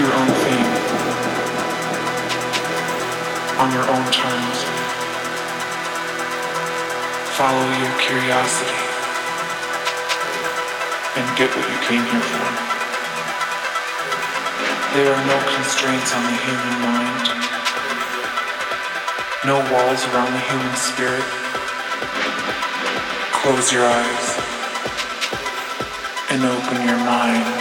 your own thing on your own terms. Follow your curiosity and get what you came here for. There are no constraints on the human mind, no walls around the human spirit. Close your eyes and open your mind.